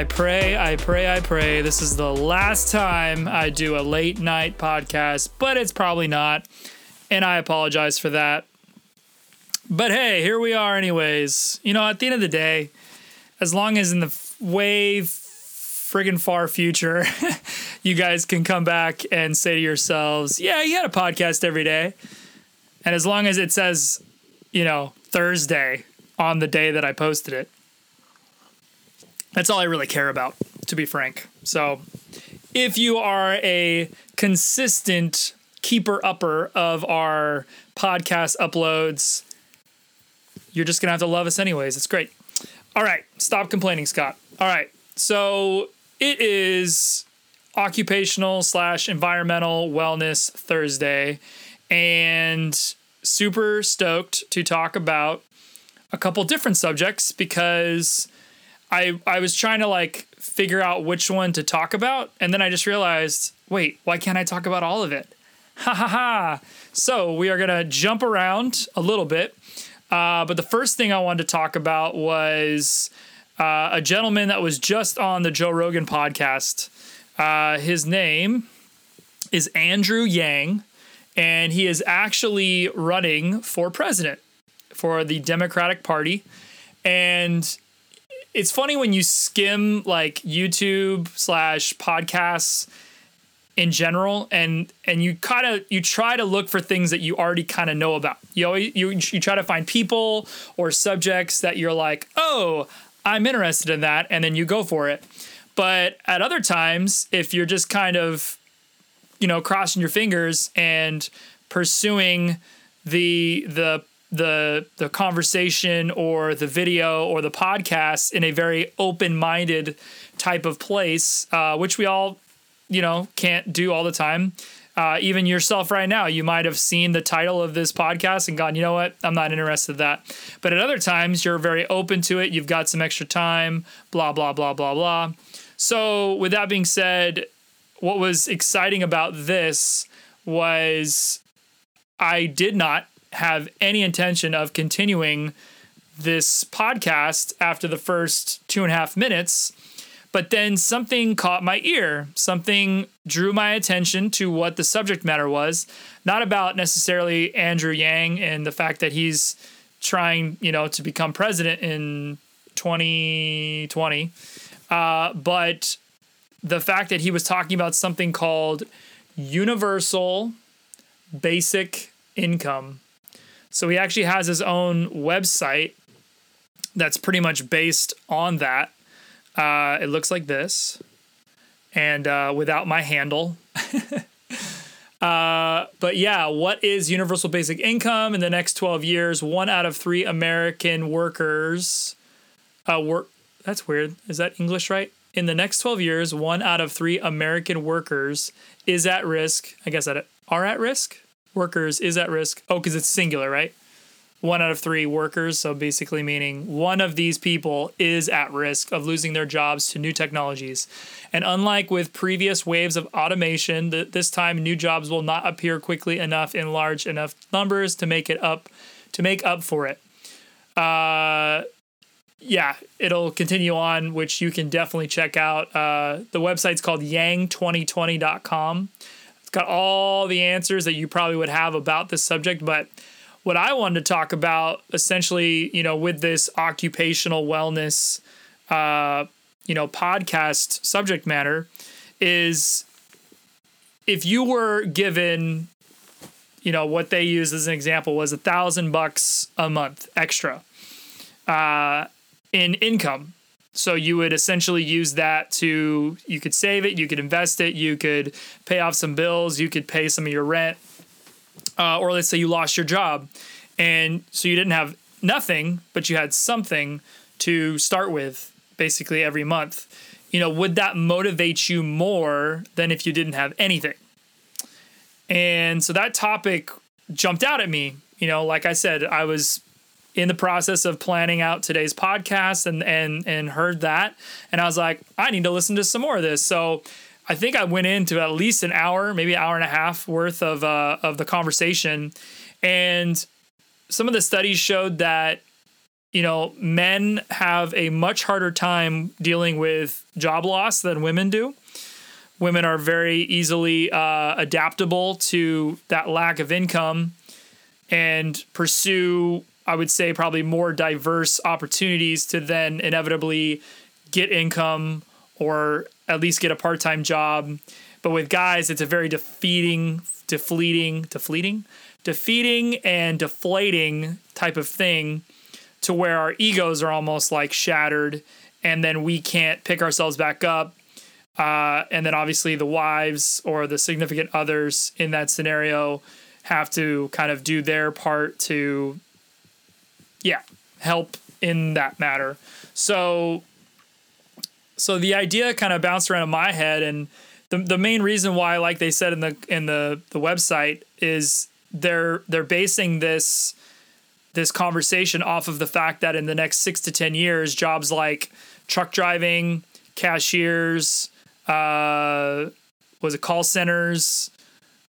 I pray, I pray, I pray. This is the last time I do a late night podcast, but it's probably not. And I apologize for that. But hey, here we are, anyways. You know, at the end of the day, as long as in the f- way friggin' far future, you guys can come back and say to yourselves, yeah, you had a podcast every day. And as long as it says, you know, Thursday on the day that I posted it, that's all I really care about, to be frank. So if you are a consistent keeper upper of our podcast uploads, you're just going to have to love us anyways. It's great. All right. Stop complaining, Scott. All right. So it is occupational slash environmental wellness Thursday and super stoked to talk about a couple different subjects because I I was trying to like figure out which one to talk about, and then I just realized, wait, why can't I talk about all of it? Ha ha ha! So we are gonna jump around a little bit, uh, but the first thing I wanted to talk about was uh, a gentleman that was just on the Joe Rogan podcast. Uh, his name is Andrew Yang, and he is actually running for president for the Democratic Party, and it's funny when you skim like YouTube slash podcasts in general and and you kind of you try to look for things that you already kind of know about. You always you, you try to find people or subjects that you're like oh i'm interested in that and then you go for it. But at other times if you're just kind of you know crossing your fingers and pursuing the the the the conversation or the video or the podcast in a very open minded type of place, uh, which we all you know can't do all the time. Uh, even yourself right now, you might have seen the title of this podcast and gone, you know what, I'm not interested in that. But at other times, you're very open to it. You've got some extra time, blah, blah, blah, blah, blah. So, with that being said, what was exciting about this was I did not have any intention of continuing this podcast after the first two and a half minutes. But then something caught my ear. Something drew my attention to what the subject matter was. Not about necessarily Andrew Yang and the fact that he's trying, you know, to become president in 2020, uh, but the fact that he was talking about something called universal basic income. So he actually has his own website that's pretty much based on that. Uh, it looks like this, and uh, without my handle. uh, but yeah, what is universal basic income in the next 12 years? One out of three American workers uh, work. That's weird. Is that English right? In the next 12 years, one out of three American workers is at risk. I guess that are at risk workers is at risk. Oh, because it's singular, right? One out of three workers. So basically, meaning one of these people is at risk of losing their jobs to new technologies. And unlike with previous waves of automation, the, this time new jobs will not appear quickly enough in large enough numbers to make it up to make up for it. Uh, yeah, it'll continue on, which you can definitely check out. Uh, the website's called yang2020.com got all the answers that you probably would have about this subject. But what I wanted to talk about, essentially, you know, with this occupational wellness, uh, you know, podcast subject matter, is if you were given, you know, what they use as an example was a thousand bucks a month extra uh, in income so you would essentially use that to you could save it, you could invest it, you could pay off some bills, you could pay some of your rent, uh, or let's say you lost your job, and so you didn't have nothing, but you had something to start with basically every month. You know, would that motivate you more than if you didn't have anything? And so that topic jumped out at me. You know, like I said, I was in the process of planning out today's podcast and and and heard that. And I was like I need to listen to some more of this. So I think I went into at least an hour maybe an hour and a half worth of uh, of the conversation. And some of the studies showed that you know, men have a much harder time dealing with job loss than women do. Women are very easily uh, adaptable to that lack of income and pursue, I would say, probably more diverse opportunities to then inevitably get income or at least get a part time job. But with guys, it's a very defeating, defleeting, defleeting, defeating and deflating type of thing to where our egos are almost like shattered and then we can't pick ourselves back up. Uh, and then obviously the wives or the significant others in that scenario have to kind of do their part to, yeah, help in that matter. So, so the idea kind of bounced around in my head, and the the main reason why, like they said in the in the the website, is they're they're basing this this conversation off of the fact that in the next six to 10 years, jobs like truck driving, cashiers, uh, was it call centers,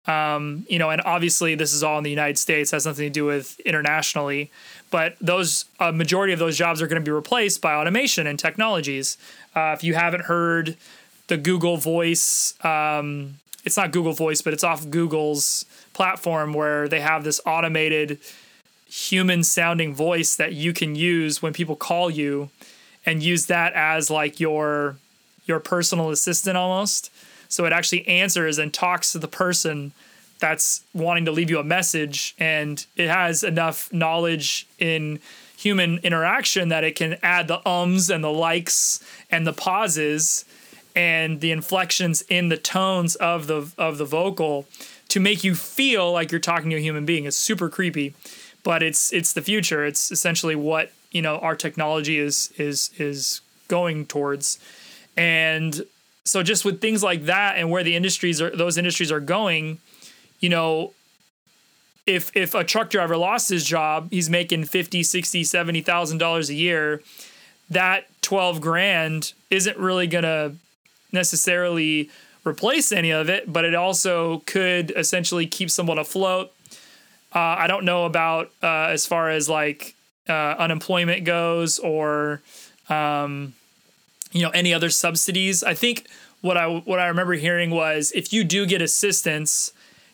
um, you know, and obviously this is all in the United States, has nothing to do with internationally, but those a majority of those jobs are going to be replaced by automation and technologies. Uh, if you haven't heard the Google Voice, um, it's not Google Voice, but it's off Google's platform where they have this automated human sounding voice that you can use when people call you and use that as like your your personal assistant almost so it actually answers and talks to the person that's wanting to leave you a message and it has enough knowledge in human interaction that it can add the ums and the likes and the pauses and the inflections in the tones of the of the vocal to make you feel like you're talking to a human being. It's super creepy but it's it's the future. It's essentially what you know our technology is is is going towards, and so just with things like that and where the industries are those industries are going, you know. If, if a truck driver lost his job, he's making 50, 60, 70,000 dollars a year. That 12 grand isn't really going to necessarily replace any of it, but it also could essentially keep someone afloat uh, I don't know about uh, as far as like uh, unemployment goes or um, you know any other subsidies. I think what I what I remember hearing was if you do get assistance,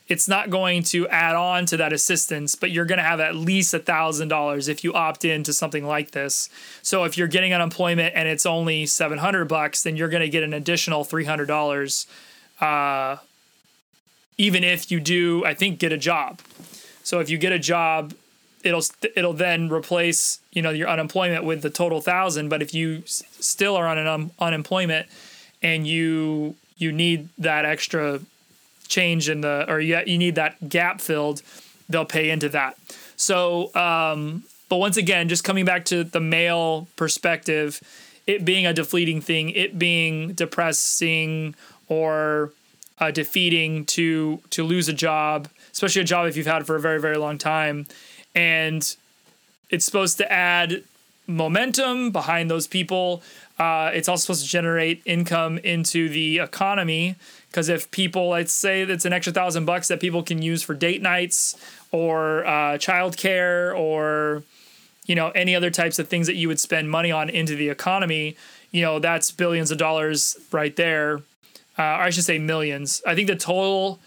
it's not going to add on to that assistance, but you're going to have at least a thousand dollars if you opt into something like this. So if you're getting unemployment and it's only seven hundred bucks, then you're going to get an additional three hundred dollars, uh, even if you do, I think, get a job. So if you get a job, it'll it'll then replace you know your unemployment with the total thousand. But if you s- still are on an um, unemployment and you you need that extra change in the or you, you need that gap filled, they'll pay into that. So, um, but once again, just coming back to the male perspective, it being a defleeting thing, it being depressing or uh, defeating to to lose a job especially a job if you've had for a very very long time and it's supposed to add momentum behind those people uh, it's also supposed to generate income into the economy because if people let's say that's an extra thousand bucks that people can use for date nights or uh, childcare or you know any other types of things that you would spend money on into the economy you know that's billions of dollars right there. Uh, i should say millions. I think the total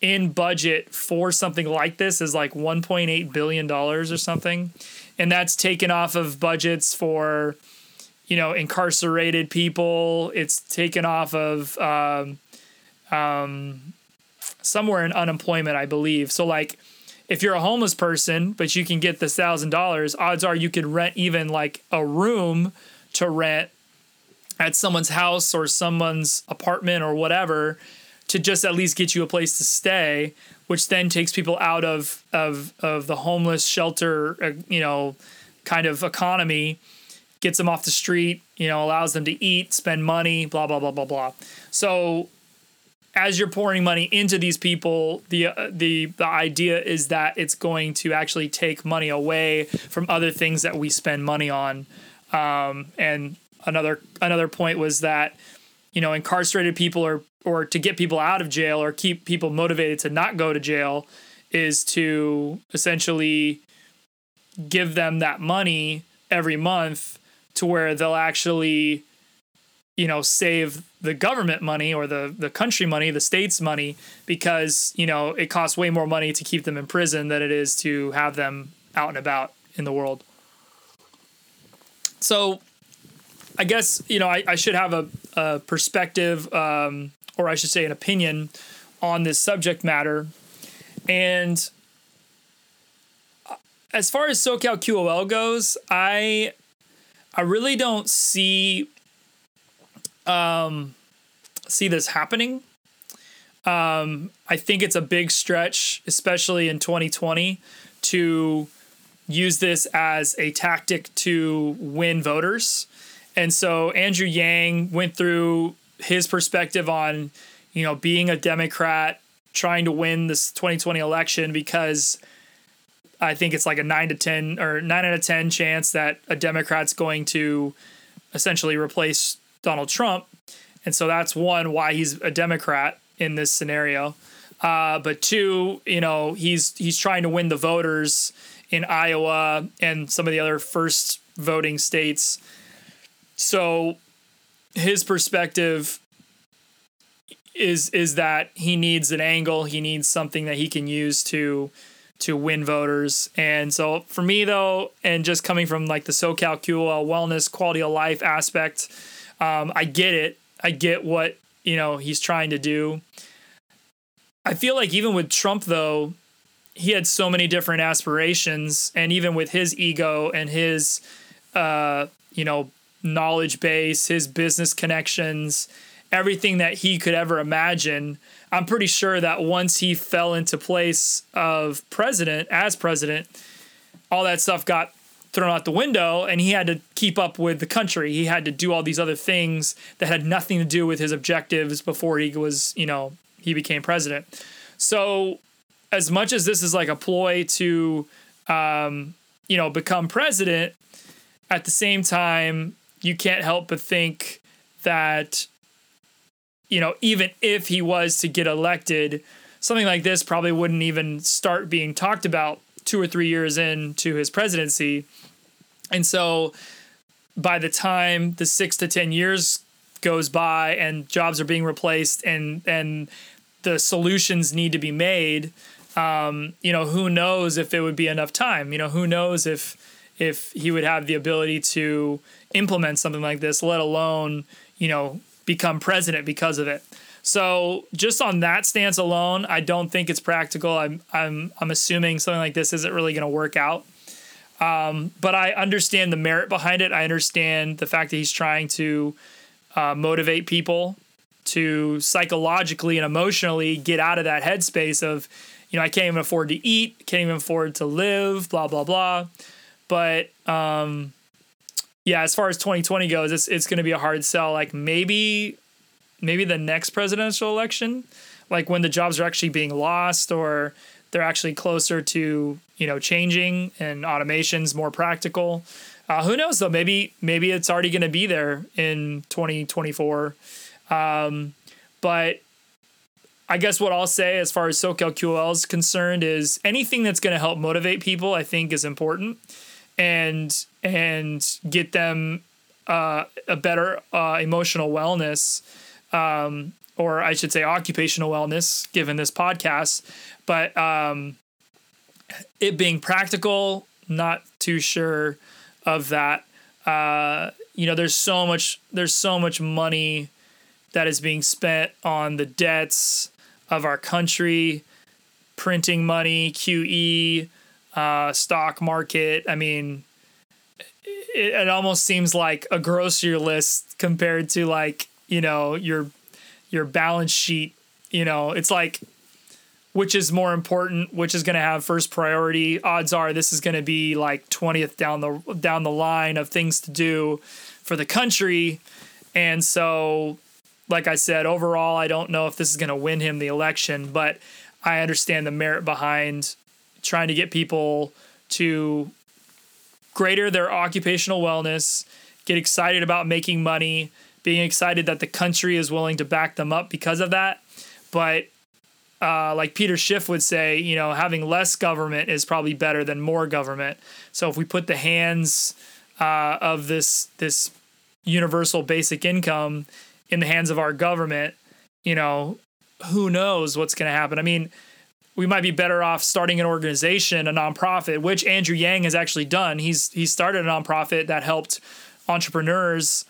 in budget for something like this is like 1.8 billion dollars or something. And that's taken off of budgets for you know incarcerated people. It's taken off of um, um, somewhere in unemployment i believe so like if you're a homeless person but you can get the thousand dollars odds are you could rent even like a room to rent at someone's house or someone's apartment or whatever to just at least get you a place to stay, which then takes people out of of of the homeless shelter, uh, you know, kind of economy, gets them off the street, you know, allows them to eat, spend money, blah blah blah blah blah. So as you're pouring money into these people, the uh, the the idea is that it's going to actually take money away from other things that we spend money on. Um, and another another point was that you know incarcerated people are or to get people out of jail or keep people motivated to not go to jail is to essentially give them that money every month to where they'll actually you know save the government money or the the country money the state's money because you know it costs way more money to keep them in prison than it is to have them out and about in the world. So i guess you know i, I should have a, a perspective um, or i should say an opinion on this subject matter. And uh, as far as socal qol goes i i really don't see um, see this happening. Um, I think it's a big stretch, especially in 2020, to use this as a tactic to win voters. And so Andrew Yang went through his perspective on, you know, being a Democrat, trying to win this 2020 election because I think it's like a nine to 10 or nine out of 10 chance that a Democrat's going to essentially replace Donald Trump. And so that's one why he's a Democrat in this scenario. Uh, but two, you know, he's he's trying to win the voters in Iowa and some of the other first voting states. So his perspective is is that he needs an angle, he needs something that he can use to to win voters. And so for me though, and just coming from like the SoCal QOL wellness quality of life aspect, um, I get it. I get what you know he's trying to do. I feel like even with Trump though, he had so many different aspirations, and even with his ego and his, uh, you know, knowledge base, his business connections, everything that he could ever imagine. I'm pretty sure that once he fell into place of president as president, all that stuff got thrown out the window and he had to keep up with the country. He had to do all these other things that had nothing to do with his objectives before he was, you know, he became president. So, as much as this is like a ploy to, um, you know, become president, at the same time, you can't help but think that, you know, even if he was to get elected, something like this probably wouldn't even start being talked about two or three years into his presidency. And so by the time the six to 10 years goes by and jobs are being replaced and, and the solutions need to be made, um, you know, who knows if it would be enough time? You know, who knows if, if he would have the ability to implement something like this, let alone, you know, become president because of it. So just on that stance alone, I don't think it's practical. I'm I'm I'm assuming something like this isn't really going to work out. Um, but I understand the merit behind it. I understand the fact that he's trying to uh, motivate people to psychologically and emotionally get out of that headspace of, you know, I can't even afford to eat, can't even afford to live, blah blah blah. But um, yeah, as far as 2020 goes, it's it's going to be a hard sell. Like maybe maybe the next presidential election, like when the jobs are actually being lost or they're actually closer to you know changing and automation's more practical. Uh, who knows though? Maybe maybe it's already going to be there in 2024. Um, but I guess what I'll say as far as SoCal is concerned is anything that's going to help motivate people, I think, is important, and and get them uh, a better uh, emotional wellness um, or I should say occupational wellness, given this podcast. But um, it being practical, not too sure of that. Uh, you know, there's so much there's so much money that is being spent on the debts of our country, printing money, QE, uh, stock market. I mean, it, it almost seems like a grocery list compared to like you know your your balance sheet you know it's like which is more important which is going to have first priority? Odds are this is going to be like 20th down the down the line of things to do for the country. And so like i said overall i don't know if this is going to win him the election but i understand the merit behind trying to get people to greater their occupational wellness get excited about making money being excited that the country is willing to back them up because of that. But uh, like Peter Schiff would say, you know, having less government is probably better than more government. So if we put the hands uh, of this this universal basic income in the hands of our government, you know, who knows what's going to happen? I mean, we might be better off starting an organization, a nonprofit, which Andrew Yang has actually done. He's he started a nonprofit that helped entrepreneurs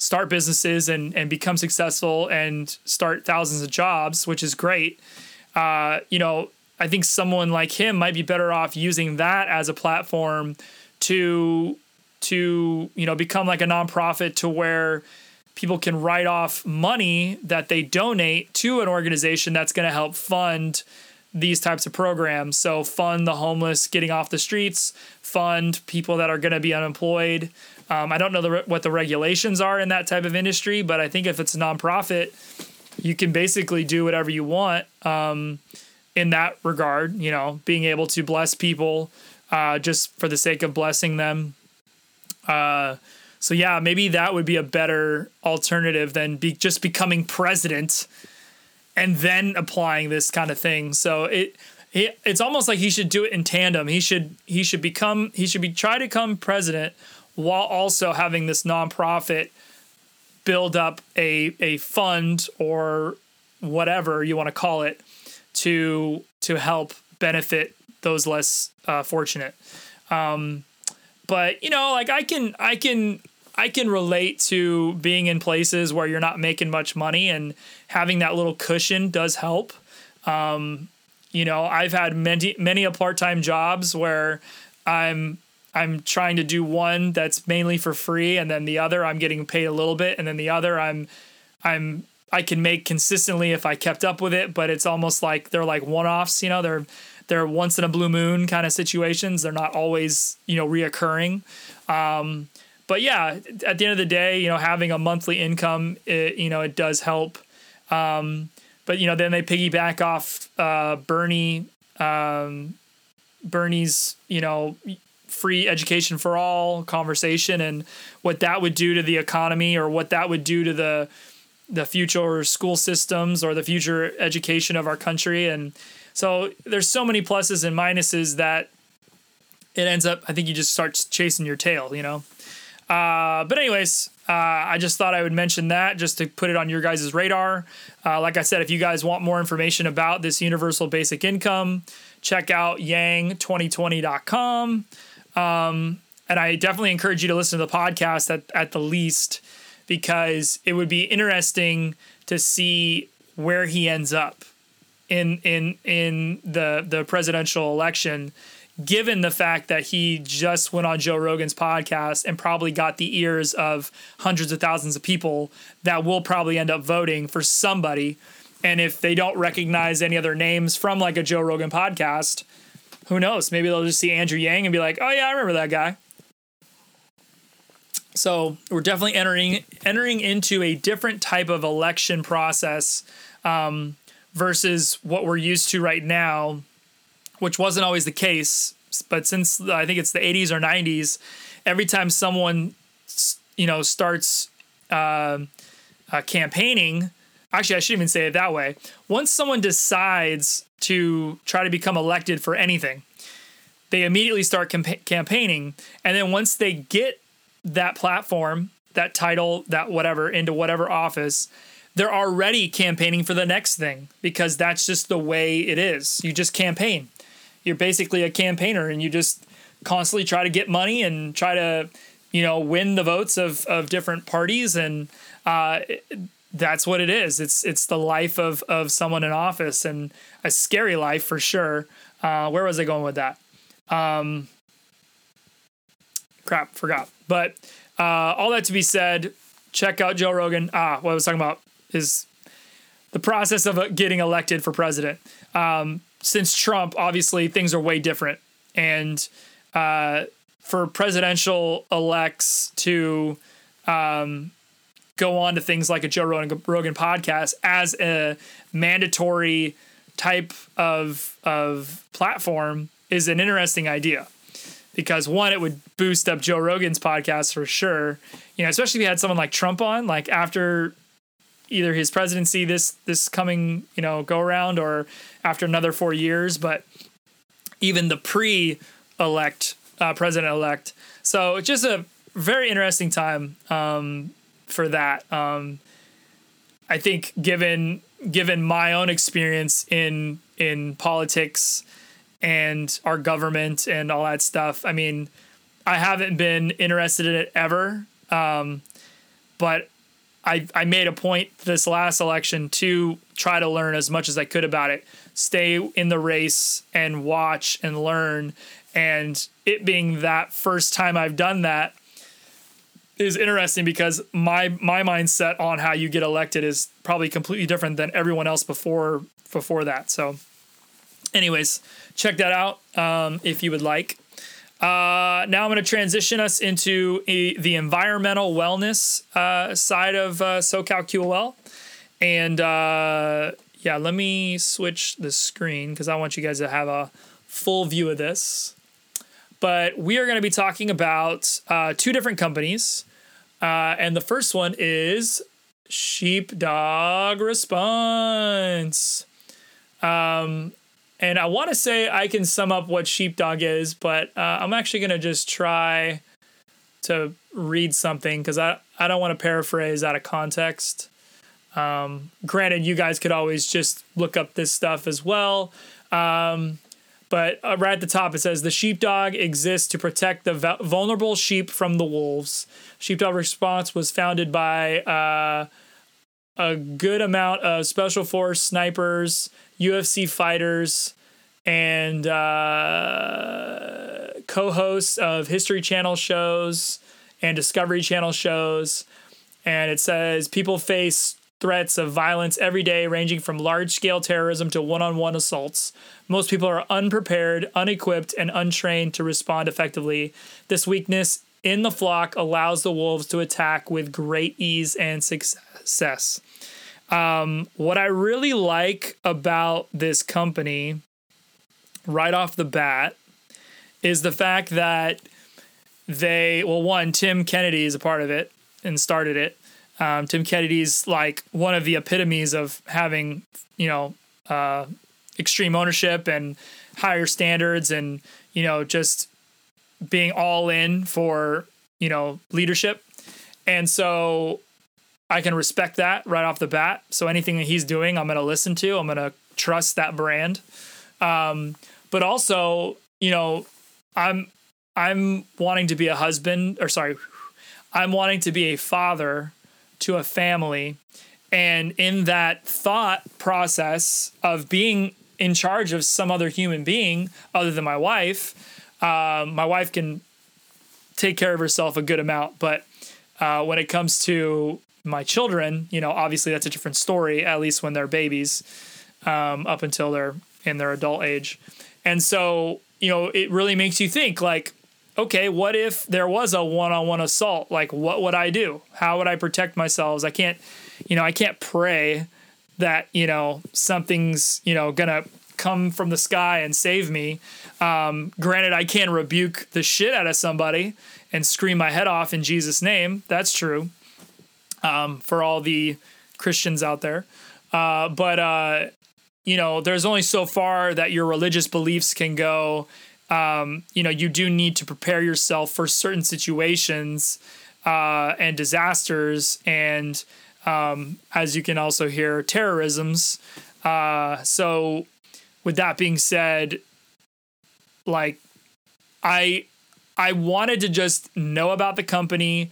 start businesses and and become successful and start thousands of jobs, which is great. Uh, you know, I think someone like him might be better off using that as a platform to to you know become like a nonprofit to where people can write off money that they donate to an organization that's going to help fund these types of programs. So fund the homeless getting off the streets, fund people that are going to be unemployed. Um, I don't know the, what the regulations are in that type of industry, but I think if it's a nonprofit, you can basically do whatever you want um, in that regard. You know, being able to bless people uh, just for the sake of blessing them. Uh, so yeah, maybe that would be a better alternative than be just becoming president and then applying this kind of thing. So it, it it's almost like he should do it in tandem. He should he should become he should be try to become president while also having this nonprofit build up a a fund or whatever you want to call it to to help benefit those less uh, fortunate. Um, but you know, like I can I can I can relate to being in places where you're not making much money and having that little cushion does help. Um, you know, I've had many many a part-time jobs where I'm I'm trying to do one that's mainly for free and then the other I'm getting paid a little bit and then the other I'm I'm I can make consistently if I kept up with it, but it's almost like they're like one-offs, you know, they're they're once in a blue moon kind of situations. They're not always, you know, reoccurring. Um, but yeah, at the end of the day, you know, having a monthly income, it, you know, it does help. Um, but you know, then they piggyback off uh, Bernie, um, Bernie's, you know, free education for all conversation and what that would do to the economy or what that would do to the the future school systems or the future education of our country and so there's so many pluses and minuses that it ends up i think you just start chasing your tail you know uh, but anyways, uh, I just thought I would mention that just to put it on your guys' radar. Uh, like I said, if you guys want more information about this universal basic income, check out yang2020.com. Um, and I definitely encourage you to listen to the podcast at, at the least because it would be interesting to see where he ends up in in in the the presidential election given the fact that he just went on Joe Rogan's podcast and probably got the ears of hundreds of thousands of people that will probably end up voting for somebody. And if they don't recognize any other names from like a Joe Rogan podcast, who knows? Maybe they'll just see Andrew Yang and be like, "Oh yeah, I remember that guy." So we're definitely entering entering into a different type of election process um, versus what we're used to right now which wasn't always the case. But since I think it's the 80s or 90s, every time someone, you know, starts uh, uh, campaigning, actually, I shouldn't even say it that way. Once someone decides to try to become elected for anything, they immediately start campa- campaigning. And then once they get that platform, that title, that whatever, into whatever office, they're already campaigning for the next thing because that's just the way it is. You just campaign you're basically a campaigner and you just constantly try to get money and try to you know win the votes of of different parties and uh, that's what it is. It's it's the life of of someone in office and a scary life for sure. Uh, where was i going with that? Um, crap forgot. But uh, all that to be said check out joe rogan. Ah what i was talking about is the process of uh, getting elected for president. Um, since Trump, obviously things are way different, and uh, for presidential elects to um, go on to things like a Joe Rogan, Rogan podcast as a mandatory type of of platform is an interesting idea because one it would boost up Joe Rogan's podcast for sure you know especially if you had someone like Trump on like after either his presidency this this coming you know go around or after another four years. But even the pre-elect uh, president elect. So it's just a very interesting time um, for that. Um, I think given given my own experience in in politics and our government and all that stuff, I mean, I haven't been interested in it ever. Um, but I I made a point this last election to try to learn as much as I could about it, stay in the race and watch and learn. And it being that first time I've done that is interesting because my my mindset on how you get elected is probably completely different than everyone else before before that. So, anyways, check that out um, if you would like. Uh, now I'm going to transition us into a, the environmental wellness uh, side of uh, SoCal QOL, and uh, yeah, let me switch the screen because I want you guys to have a full view of this. But we are going to be talking about uh, two different companies. Uh, and the first one is Sheepdog Response. Um, and I want to say I can sum up what Sheepdog is, but uh, I'm actually going to just try to read something because I, I don't want to paraphrase out of context. Um, granted, you guys could always just look up this stuff as well. Um, but uh, right at the top, it says the sheepdog exists to protect the vulnerable sheep from the wolves. Sheepdog Response was founded by uh, a good amount of special force snipers, UFC fighters, and uh, co-hosts of History Channel shows and Discovery Channel shows. And it says people face threats of violence every day, ranging from large scale terrorism to one on one assaults. Most people are unprepared, unequipped, and untrained to respond effectively. This weakness in the flock allows the wolves to attack with great ease and success. Um, what I really like about this company right off the bat is the fact that they, well, one, Tim Kennedy is a part of it and started it. Um, Tim Kennedy's like one of the epitomes of having, you know, uh, extreme ownership and higher standards and, you know, just being all in for, you know, leadership. And so I can respect that right off the bat. So anything that he's doing, I'm going to listen to. I'm going to trust that brand. Um, but also, you know, I'm I'm wanting to be a husband, or sorry, I'm wanting to be a father to a family. And in that thought process of being in charge of some other human being other than my wife, um, my wife can take care of herself a good amount. But uh, when it comes to my children, you know, obviously that's a different story, at least when they're babies, um, up until they're in their adult age. And so, you know, it really makes you think like, okay, what if there was a one on one assault? Like, what would I do? How would I protect myself? I can't, you know, I can't pray that, you know, something's, you know, gonna come from the sky and save me. Um, granted, I can rebuke the shit out of somebody and scream my head off in Jesus' name. That's true um, for all the Christians out there. Uh, but, uh, you know, there's only so far that your religious beliefs can go um, you know, you do need to prepare yourself for certain situations uh, and disasters, and um, as you can also hear, terrorisms. Uh, so, with that being said, like, I I wanted to just know about the company,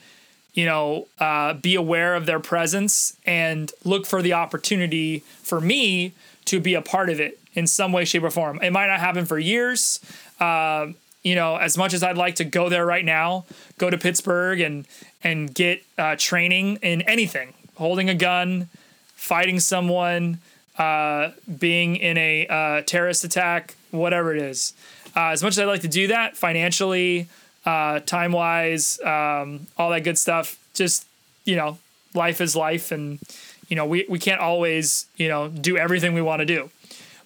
you know, uh, be aware of their presence, and look for the opportunity for me to be a part of it in some way, shape, or form. It might not happen for years. Uh, you know, as much as I'd like to go there right now, go to Pittsburgh and and get uh, training in anything, holding a gun, fighting someone, uh, being in a uh, terrorist attack, whatever it is. Uh, as much as I'd like to do that financially, uh, time wise, um, all that good stuff, just you know, life is life, and you know, we we can't always you know do everything we want to do,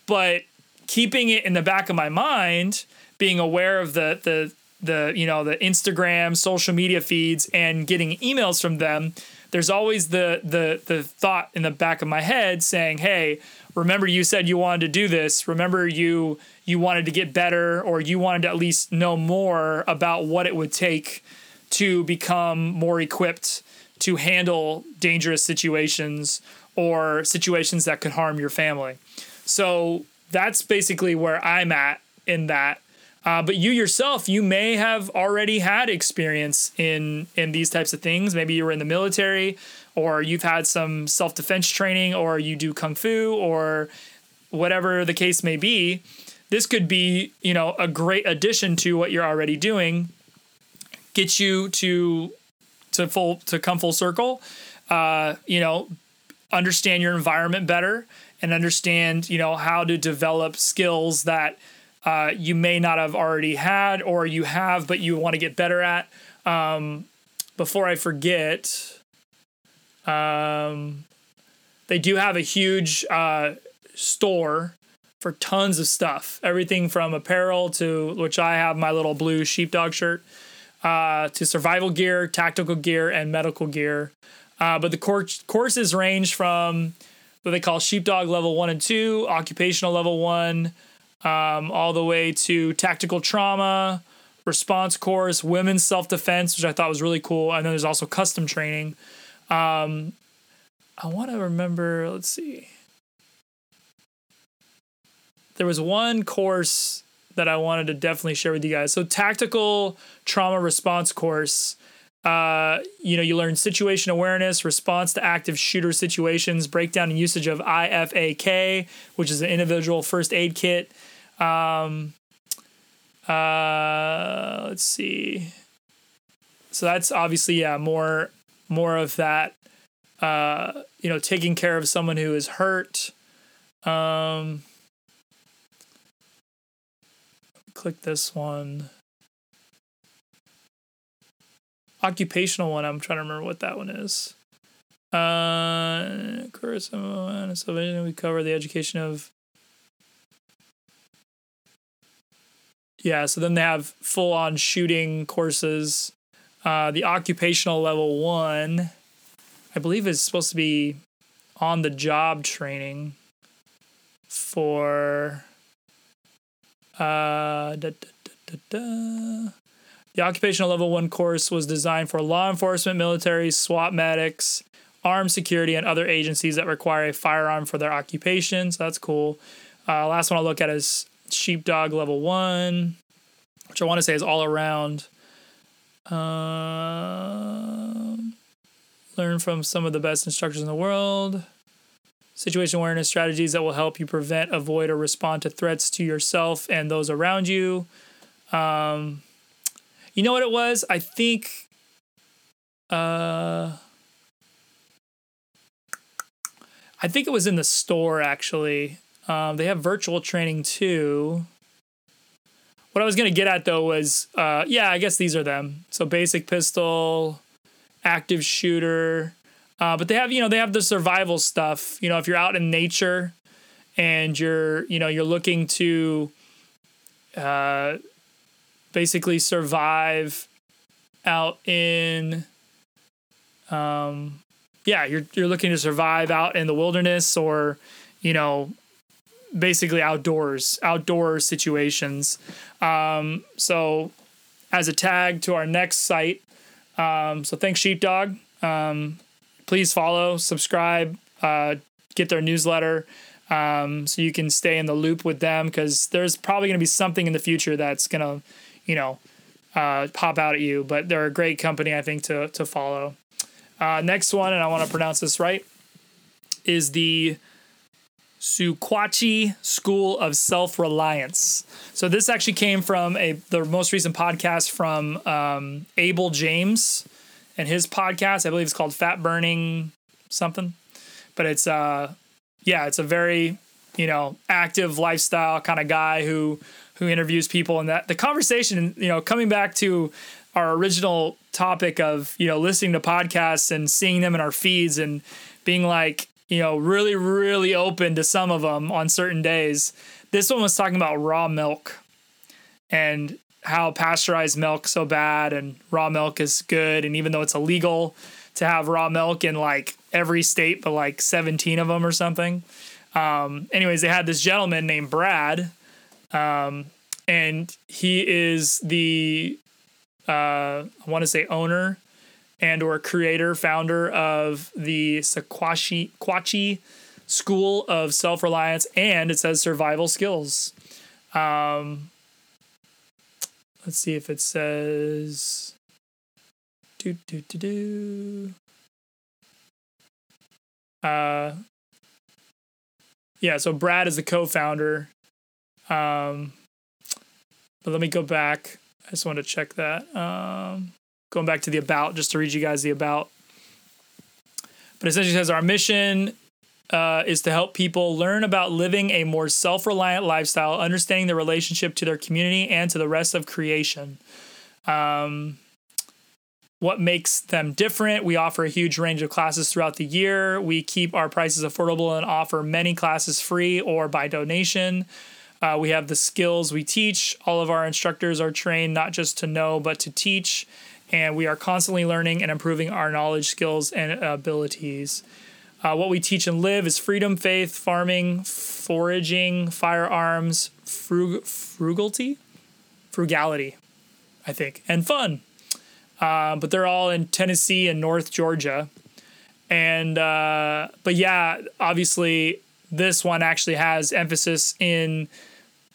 but keeping it in the back of my mind being aware of the the the you know the Instagram social media feeds and getting emails from them there's always the the the thought in the back of my head saying, "Hey, remember you said you wanted to do this. Remember you you wanted to get better or you wanted to at least know more about what it would take to become more equipped to handle dangerous situations or situations that could harm your family." So that's basically where I'm at in that. Uh, but you yourself, you may have already had experience in in these types of things. Maybe you were in the military, or you've had some self defense training, or you do kung fu, or whatever the case may be. This could be, you know, a great addition to what you're already doing. Get you to to full to come full circle. Uh, you know, understand your environment better and understand, you know, how to develop skills that uh, you may not have already had or you have, but you want to get better at. Um, before I forget, um, they do have a huge uh, store for tons of stuff. Everything from apparel to, which I have my little blue sheepdog shirt, uh, to survival gear, tactical gear, and medical gear. Uh, but the cor- courses range from what they call sheepdog level one and two, occupational level one, um, all the way to tactical trauma, response course, women's self defense, which I thought was really cool. And then there's also custom training. Um, I want to remember, let's see. There was one course that I wanted to definitely share with you guys. So, tactical trauma response course. Uh, you know, you learn situation awareness, response to active shooter situations, breakdown and usage of IFAK, which is an individual first aid kit, um, uh, let's see. So that's obviously yeah more more of that. Uh, you know, taking care of someone who is hurt. Um, click this one. Occupational one. I'm trying to remember what that one is. Uh, course, we cover the education of Yeah, so then they have full on shooting courses. Uh, the occupational level one, I believe, is supposed to be on the job training for. Uh, da, da, da, the occupational level one course was designed for law enforcement, military, SWAT medics, armed security, and other agencies that require a firearm for their occupation. So that's cool. Uh, last one I'll look at is sheepdog level one, which I want to say is all around. Uh, learn from some of the best instructors in the world. Situation awareness strategies that will help you prevent, avoid, or respond to threats to yourself and those around you. Um, you know what it was? I think. Uh, I think it was in the store actually. Um, they have virtual training too. What I was gonna get at though was, uh, yeah, I guess these are them. So basic pistol, active shooter, uh, but they have you know they have the survival stuff. You know, if you're out in nature and you're you know you're looking to uh, basically survive out in um, yeah you're you're looking to survive out in the wilderness or you know basically outdoors, outdoor situations. Um, so, as a tag to our next site, um, so thanks Sheepdog. Um, please follow, subscribe, uh, get their newsletter. Um, so you can stay in the loop with them because there's probably going to be something in the future that's going to, you know, uh, pop out at you. But they're a great company, I think, to to follow. Uh, next one, and I want to pronounce this right, is the Sequatchie School of Self Reliance. So this actually came from a the most recent podcast from um, Abel James and his podcast. I believe it's called Fat Burning something, but it's uh yeah, it's a very you know active lifestyle kind of guy who who interviews people and that the conversation you know coming back to our original topic of you know listening to podcasts and seeing them in our feeds and being like you know, really, really open to some of them on certain days. This one was talking about raw milk and how pasteurized milk so bad and raw milk is good. And even though it's illegal to have raw milk in like every state but like 17 of them or something. Um, anyways, they had this gentleman named Brad, um, and he is the uh, I want to say owner and or creator, founder of the Sequatchie Quachi School of Self Reliance, and it says survival skills. Um, let's see if it says. Do do do do. Uh, yeah, so Brad is the co-founder. Um, but let me go back. I just want to check that. Um, going back to the about, just to read you guys the about. But essentially says our mission uh, is to help people learn about living a more self-reliant lifestyle, understanding the relationship to their community and to the rest of creation. Um, what makes them different. We offer a huge range of classes throughout the year. We keep our prices affordable and offer many classes free or by donation. Uh, we have the skills we teach. All of our instructors are trained not just to know, but to teach. And we are constantly learning and improving our knowledge, skills, and abilities. Uh, what we teach and live is freedom, faith, farming, foraging, firearms, frug- frugality, frugality, I think, and fun. Uh, but they're all in Tennessee and North Georgia. And uh, but yeah, obviously this one actually has emphasis in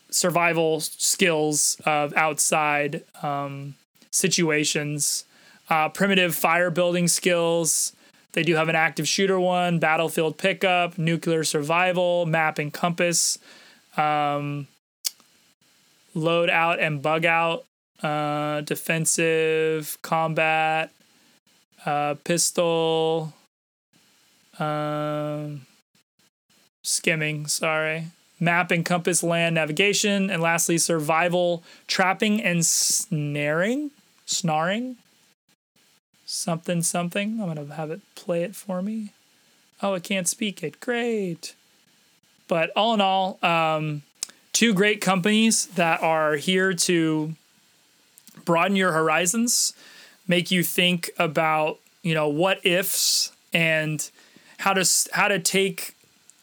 survival skills of outside um, situations, uh, primitive fire building skills. They do have an active shooter one, battlefield pickup, nuclear survival, map and compass, um, load out and bug out, uh, defensive, combat, uh, pistol, um, skimming, sorry, map and compass land navigation, and lastly, survival, trapping and snaring, snaring, something, something. I'm to have it play it for me. Oh, it can't speak it. Great. But all in all, um, two great companies that are here to broaden your horizons, make you think about you know what ifs and how to how to take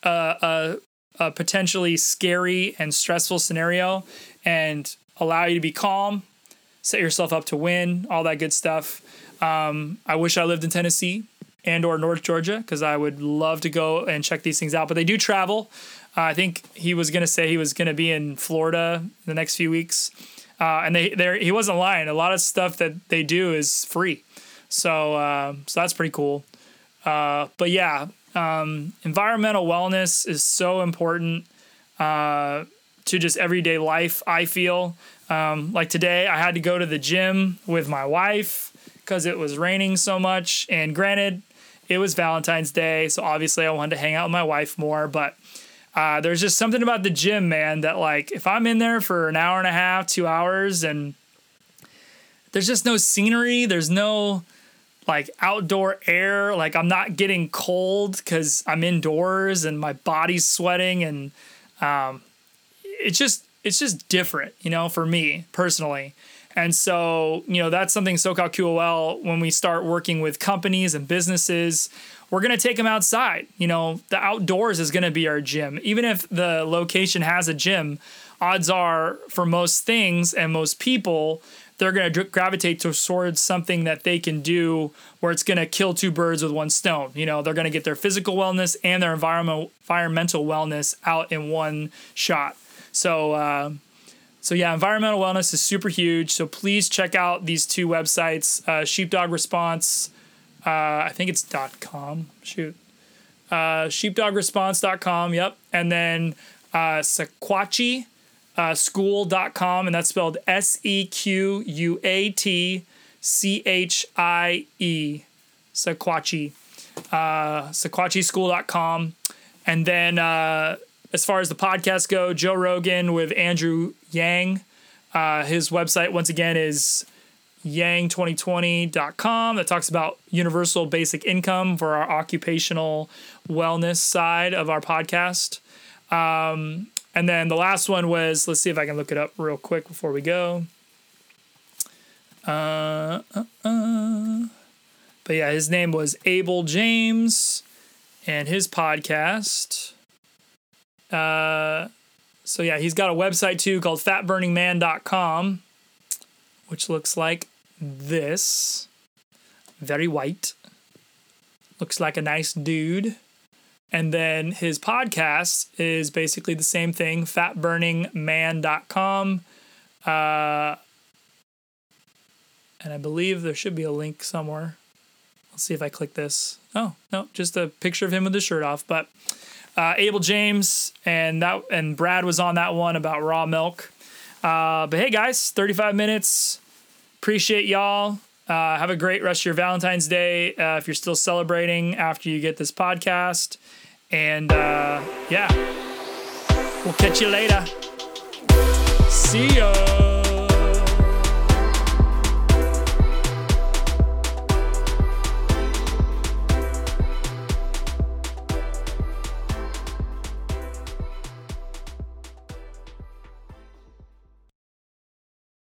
a, a, a potentially scary and stressful scenario and allow you to be calm, set yourself up to win, all that good stuff. Um, I wish I lived in Tennessee and or North Georgia because I would love to go and check these things out. But they do travel. Uh, I think he was to say he was to be in Florida the next few weeks. Uh, and they there he wasn't lying. A lot of stuff that they do is free, so uh, so that's pretty cool. Uh, but yeah, um, environmental wellness is so important uh, to just everyday life. I feel um, like today I had to go to the gym with my wife because it was raining so much. And granted, it was Valentine's Day, so obviously I wanted to hang out with my wife more, but uh, there's just something about the gym, man, that like if I'm in there for an hour and a half, two hours, and there's just no scenery, there's no like outdoor air, like I'm not getting cold because I'm indoors and my body's sweating, and um, it's just it's just different, you know, for me personally. And so, you know, that's something SoCal QOL, when we start working with companies and businesses, we're going to take them outside. You know, the outdoors is going to be our gym. Even if the location has a gym, odds are for most things and most people, they're going to gravitate towards something that they can do where it's going to kill two birds with one stone. You know, they're going to get their physical wellness and their environmental environmental wellness out in one shot. So, uh, so yeah, environmental wellness is super huge. So please check out these two websites: uh, Sheepdog Response. Uh, I think it's .com. Shoot, uh, sheepdogresponse.com. Yep, and then uh, Sequatchie uh, school.com, and that's spelled S E Q U A T C H I E. Sequatchie. Uh, SequatchieSchool.com. And then uh, as far as the podcast go, Joe Rogan with Andrew Yang. Uh, his website, once again, is yang2020.com that talks about universal basic income for our occupational wellness side of our podcast. Um, and then the last one was let's see if I can look it up real quick before we go. Uh, uh, uh. but yeah, his name was Abel James, and his podcast. Uh, so yeah, he's got a website too called fatburningman.com, which looks like this. Very white. Looks like a nice dude. And then his podcast is basically the same thing, fatburningman.com. Uh, and I believe there should be a link somewhere. Let's see if I click this. Oh, no, just a picture of him with his shirt off. But uh, Abel James and that and Brad was on that one about raw milk. Uh, but hey, guys, 35 minutes. Appreciate y'all. Uh, have a great rest of your Valentine's Day uh, if you're still celebrating after you get this podcast. And uh, yeah, we'll catch you later. See ya.